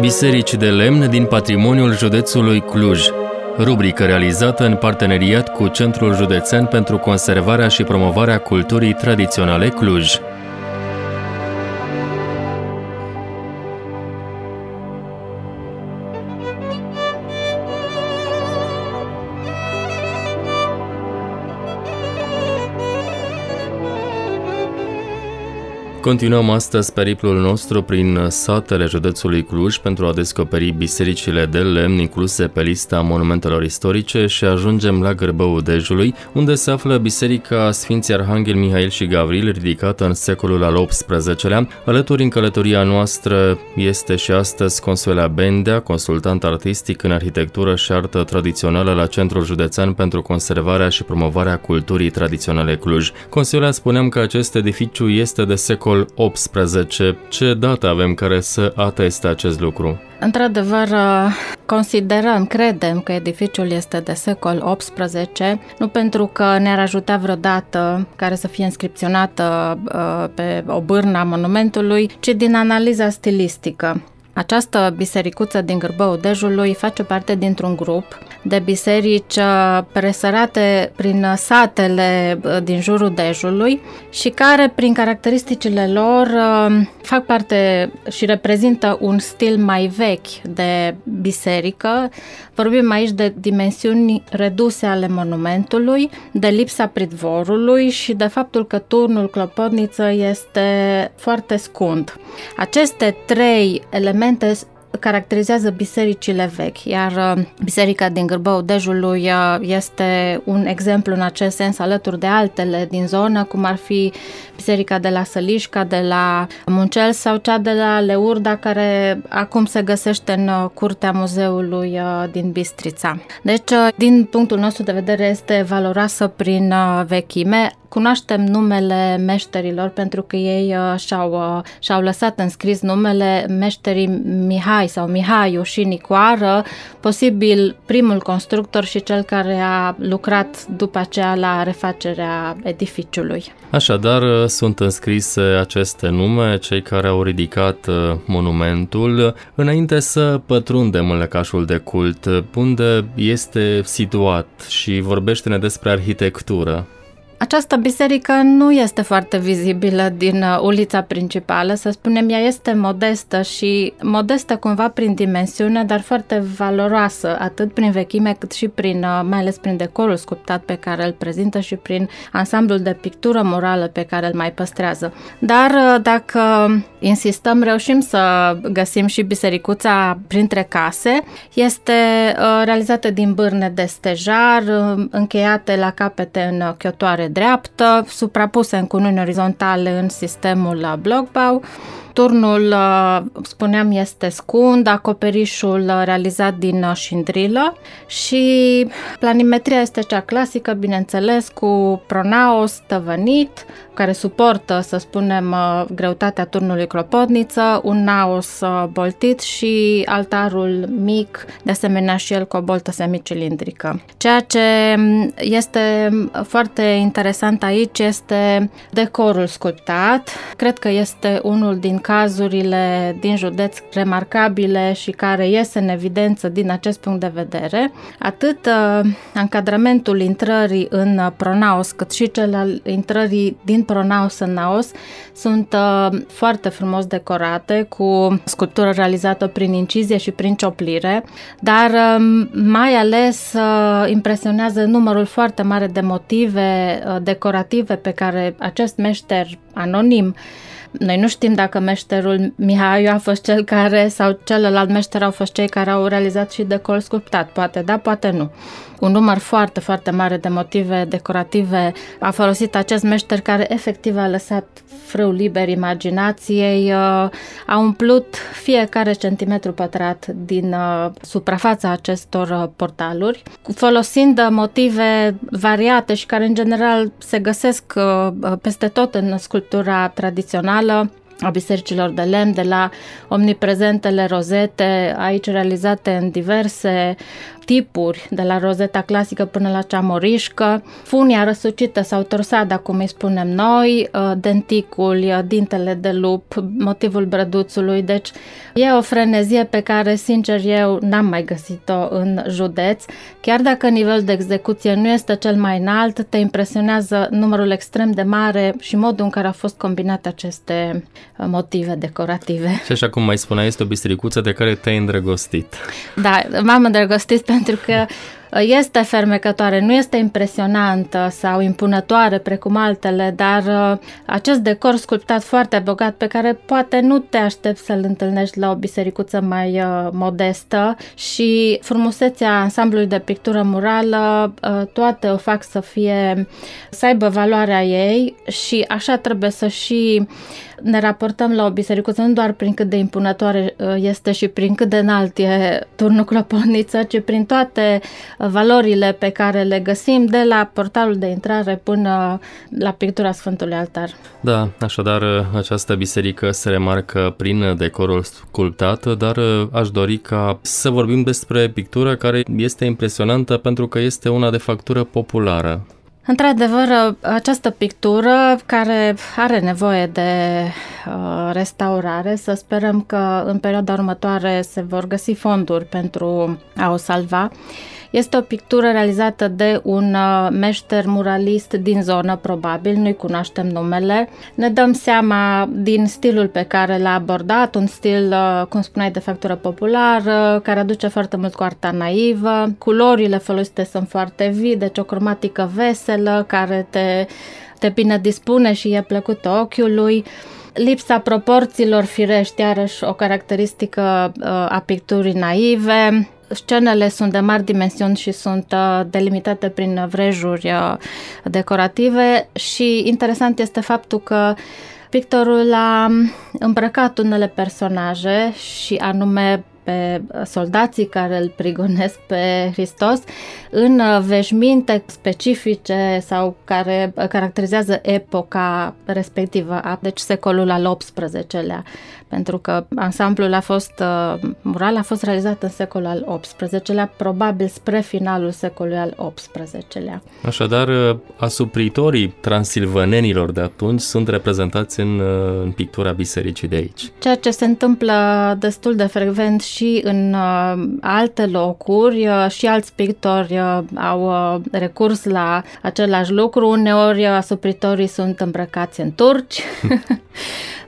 Biserici de lemn din patrimoniul județului Cluj. Rubrică realizată în parteneriat cu Centrul Județean pentru Conservarea și Promovarea Culturii Tradiționale Cluj. Continuăm astăzi periplul nostru prin satele județului Cluj pentru a descoperi bisericile de lemn incluse pe lista monumentelor istorice și ajungem la Gârbăul Dejului, unde se află Biserica Sfinții Arhanghel Mihail și Gavril, ridicată în secolul al XVIII-lea. Alături în călătoria noastră este și astăzi Consuela Bendea, consultant artistic în arhitectură și artă tradițională la Centrul Județean pentru Conservarea și Promovarea Culturii Tradiționale Cluj. Consuela, spuneam că acest edificiu este de secol secol XVIII. Ce dată avem care să ateste acest lucru? Într-adevăr, considerăm, credem că edificiul este de secol XVIII, nu pentru că ne-ar ajuta vreodată care să fie inscripționată uh, pe o bârnă a monumentului, ci din analiza stilistică. Această bisericuță din Gârbău Dejului face parte dintr-un grup de biserici uh, presărate prin satele uh, din jurul Dejului și care, prin caracteristicile lor, uh, fac parte și reprezintă un stil mai vechi de biserică. Vorbim aici de dimensiuni reduse ale monumentului, de lipsa pridvorului și de faptul că turnul clopotniță este foarte scund. Aceste trei elemente caracterizează bisericile vechi, iar uh, biserica din Gârbău Dejului uh, este un exemplu în acest sens alături de altele din zonă, cum ar fi biserica de la Sălișca, de la Muncel sau cea de la Leurda, care acum se găsește în uh, curtea muzeului din Bistrița. Deci, din punctul nostru de vedere, este valoroasă prin vechime, Cunoaștem numele meșterilor pentru că ei uh, și-au, uh, și-au lăsat înscris numele meșterii Mihai sau Mihaiu și Nicoară, posibil primul constructor și cel care a lucrat după aceea la refacerea edificiului. Așadar, uh, sunt înscrise aceste nume, cei care au ridicat monumentul. Înainte să pătrundem în lăcașul de cult, unde este situat și vorbește-ne despre arhitectură. Această biserică nu este foarte vizibilă din uh, ulița principală, să spunem, ea este modestă și modestă cumva prin dimensiune, dar foarte valoroasă, atât prin vechime cât și prin, uh, mai ales prin decorul sculptat pe care îl prezintă și prin ansamblul de pictură morală pe care îl mai păstrează. Dar uh, dacă insistăm, reușim să găsim și bisericuța printre case. Este realizată din bârne de stejar, încheiate la capete în chiotoare dreaptă, suprapuse în cununi orizontale în sistemul Blockbau. Turnul, uh, spuneam, este scund, acoperișul uh, realizat din uh, șindrilă și planimetria este cea clasică, bineînțeles, cu pronaos tăvănit, care suportă, să spunem, greutatea turnului clopotniță, un naos boltit și altarul mic, de asemenea și el cu o boltă semicilindrică. Ceea ce mm, este foarte interesant aici este decorul sculptat. Cred că este unul din cazurile din județ remarcabile și care iese în evidență din acest punct de vedere, atât uh, încadramentul intrării în pronaos, cât și cel al intrării din pronaos în naos sunt uh, foarte frumos decorate cu sculptură realizată prin incizie și prin cioplire, dar uh, mai ales uh, impresionează numărul foarte mare de motive uh, decorative pe care acest meșter anonim noi nu știm dacă meșterul Mihaiu a fost cel care sau celălalt meșter au fost cei care au realizat și decor sculptat. Poate da, poate nu un număr foarte, foarte mare de motive decorative. A folosit acest meșter care efectiv a lăsat frâu liber imaginației, uh, a umplut fiecare centimetru pătrat din uh, suprafața acestor uh, portaluri, folosind motive variate și care în general se găsesc peste tot în sculptura tradițională, a bisericilor de lemn, de la omniprezentele rozete, aici realizate în diverse tipuri, de la rozeta clasică până la cea morișcă, funia răsucită sau torsada, cum îi spunem noi, uh, denticul, uh, dintele de lup, motivul brăduțului, deci e o frenezie pe care, sincer, eu n-am mai găsit-o în județ. Chiar dacă nivelul de execuție nu este cel mai înalt, te impresionează numărul extrem de mare și modul în care au fost combinate aceste uh, motive decorative. Și așa cum mai spunea, este o bisericuță de care te-ai îndrăgostit. Da, m-am îndrăgostit pentru că este fermecătoare, nu este impresionantă sau impunătoare precum altele, dar uh, acest decor sculptat foarte bogat pe care poate nu te aștepți să-l întâlnești la o bisericuță mai uh, modestă și frumusețea ansamblului de pictură murală, uh, toate o fac să fie, să aibă valoarea ei și așa trebuie să și ne raportăm la o bisericuță nu doar prin cât de impunătoare este și prin cât de înalt e turnul cloponiță, ci prin toate valorile pe care le găsim de la portalul de intrare până la pictura Sfântului Altar. Da, așadar această biserică se remarcă prin decorul sculptat, dar aș dori ca să vorbim despre pictură care este impresionantă pentru că este una de factură populară. Într-adevăr, această pictură care are nevoie de uh, restaurare, să sperăm că în perioada următoare se vor găsi fonduri pentru a o salva. Este o pictură realizată de un uh, meșter muralist din zonă, probabil, nu-i cunoaștem numele. Ne dăm seama din stilul pe care l-a abordat, un stil, uh, cum spuneai, de factură populară, care aduce foarte mult cu arta naivă. Culorile folosite sunt foarte vii, deci o cromatică veselă care te, te bine dispune și e plăcută ochiului. Lipsa proporțiilor firești, iarăși o caracteristică uh, a picturii naive, Scenele sunt de mari dimensiuni și sunt uh, delimitate prin vrejuri uh, decorative și interesant este faptul că pictorul a îmbrăcat unele personaje și anume pe soldații care îl prigonesc pe Hristos în uh, veșminte specifice sau care caracterizează epoca respectivă, deci secolul al XVIII-lea pentru că ansamblul a fost, uh, mural a fost realizat în secolul al XVIII-lea, probabil spre finalul secolului al XVIII-lea. Așadar, uh, asupritorii transilvanenilor de atunci sunt reprezentați în, uh, în pictura bisericii de aici. Ceea ce se întâmplă destul de frecvent și în alte locuri și alți pictori au recurs la același lucru. Uneori asupritorii sunt îmbrăcați în turci,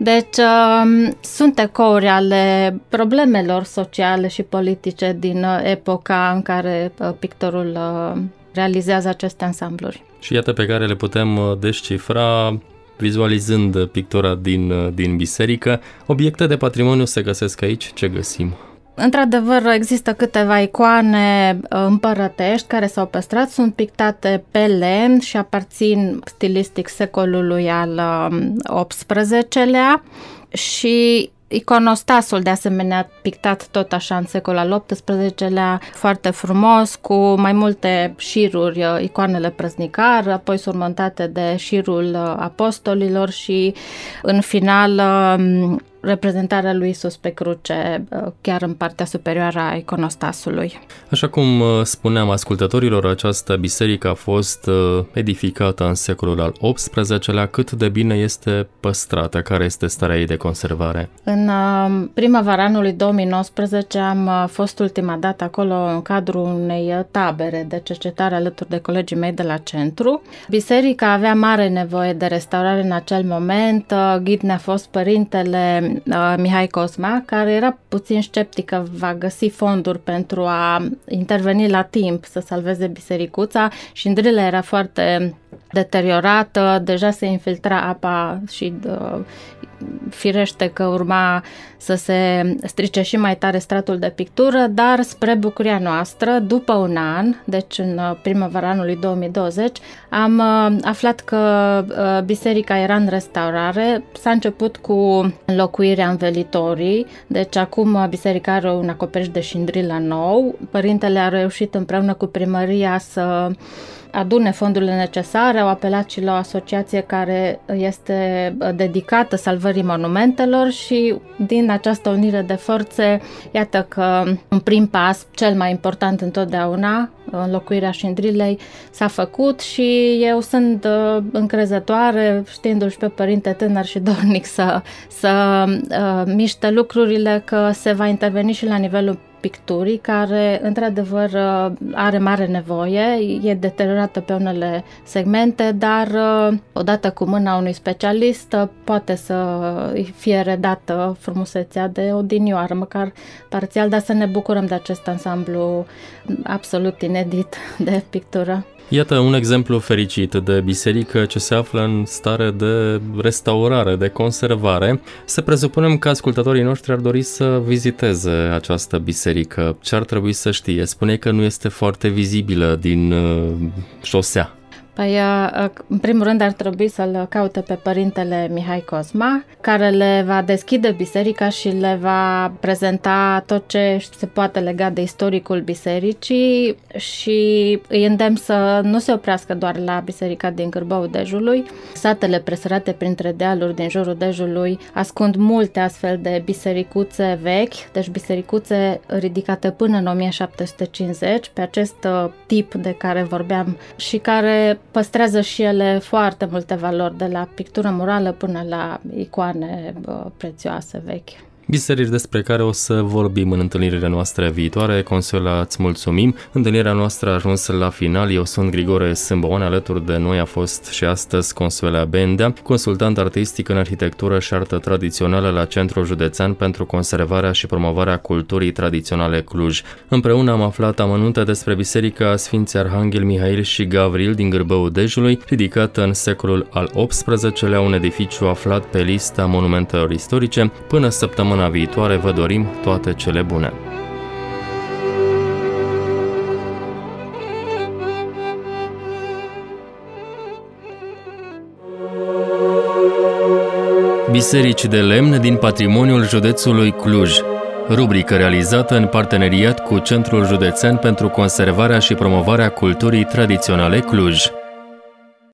Deci um, sunt ecouri ale problemelor sociale și politice din uh, epoca în care uh, pictorul uh, realizează aceste ansambluri. Și iată pe care le putem descifra vizualizând pictura din, din biserică. Obiecte de patrimoniu se găsesc aici, ce găsim? Într-adevăr, există câteva icoane uh, împărătești care s-au păstrat, sunt pictate pe lemn și aparțin stilistic secolului al XVIII-lea um, și Iconostasul, de asemenea, pictat tot așa în secolul al XVIII-lea, foarte frumos, cu mai multe șiruri, uh, icoanele prăznicar, apoi surmontate de șirul uh, apostolilor și, în final, um, reprezentarea lui Isus pe cruce uh, chiar în partea superioară a iconostasului. Așa cum uh, spuneam ascultătorilor, această biserică a fost uh, edificată în secolul al XVIII-lea. Cât de bine este păstrată? Care este starea ei de conservare? În primăvara anului 2019 am fost ultima dată acolo în cadrul unei tabere de cercetare alături de colegii mei de la centru. Biserica avea mare nevoie de restaurare în acel moment. Ghid ne-a fost părintele uh, Mihai Cosma, care era puțin sceptic că va găsi fonduri pentru a interveni la timp să salveze bisericuța și îndrila era foarte deteriorată, deja se infiltra apa și uh, firește că urma să se strice și mai tare stratul de pictură, dar spre bucuria noastră, după un an, deci în uh, primăvara anului 2020, am uh, aflat că uh, biserica era în restaurare. S-a început cu înlocuirea învelitorii, deci acum biserica are un acoperiș de șindrilă nou. Părintele a reușit împreună cu primăria să adune fondurile necesare, au apelat și la o asociație care este dedicată salvării monumentelor și din această unire de forțe, iată că un prim pas, cel mai important întotdeauna, înlocuirea șindrilei, s-a făcut și eu sunt uh, încrezătoare, știindu-l și pe părinte tânăr și dornic să, să uh, miște lucrurile, că se va interveni și la nivelul picturii, care într-adevăr uh, are mare nevoie, e deteriorată pe unele segmente, dar uh, odată cu mâna unui specialist uh, poate să fie redată frumusețea de odinioară, măcar parțial, dar să ne bucurăm de acest ansamblu absolut inedit de pictură. Iată un exemplu fericit de biserică ce se află în stare de restaurare, de conservare. Să presupunem că ascultătorii noștri ar dori să viziteze această biserică. Ce ar trebui să știe? Spune că nu este foarte vizibilă din uh, șosea. Păi, uh, uh, în primul rând ar trebui să-l caute pe părintele Mihai Cosma, care le va deschide biserica și le va prezenta tot ce se poate lega de istoricul bisericii și îi îndemn să nu se oprească doar la biserica din Cârbău Dejului. Satele presărate printre dealuri din jurul Dejului ascund multe astfel de bisericuțe vechi, deci bisericuțe ridicate până în 1750, pe acest uh, tip de care vorbeam și care păstrează și ele foarte multe valori, de la pictură murală până la icoane prețioase vechi biserici despre care o să vorbim în întâlnirile noastre viitoare. Consuela, îți mulțumim. Întâlnirea noastră a ajuns la final. Eu sunt Grigore Sâmboane, alături de noi a fost și astăzi Consuela Bendea, consultant artistic în arhitectură și artă tradițională la Centrul Județean pentru conservarea și promovarea culturii tradiționale Cluj. Împreună am aflat amănunte despre Biserica Sfinții Arhanghel Mihail și Gavril din Gârbău Dejului, ridicată în secolul al XVIII-lea, un edificiu aflat pe lista monumentelor istorice, până săptămâna săptămâna viitoare vă dorim toate cele bune! Biserici de lemn din patrimoniul județului Cluj rubrică realizată în parteneriat cu Centrul Județean pentru Conservarea și Promovarea Culturii Tradiționale Cluj.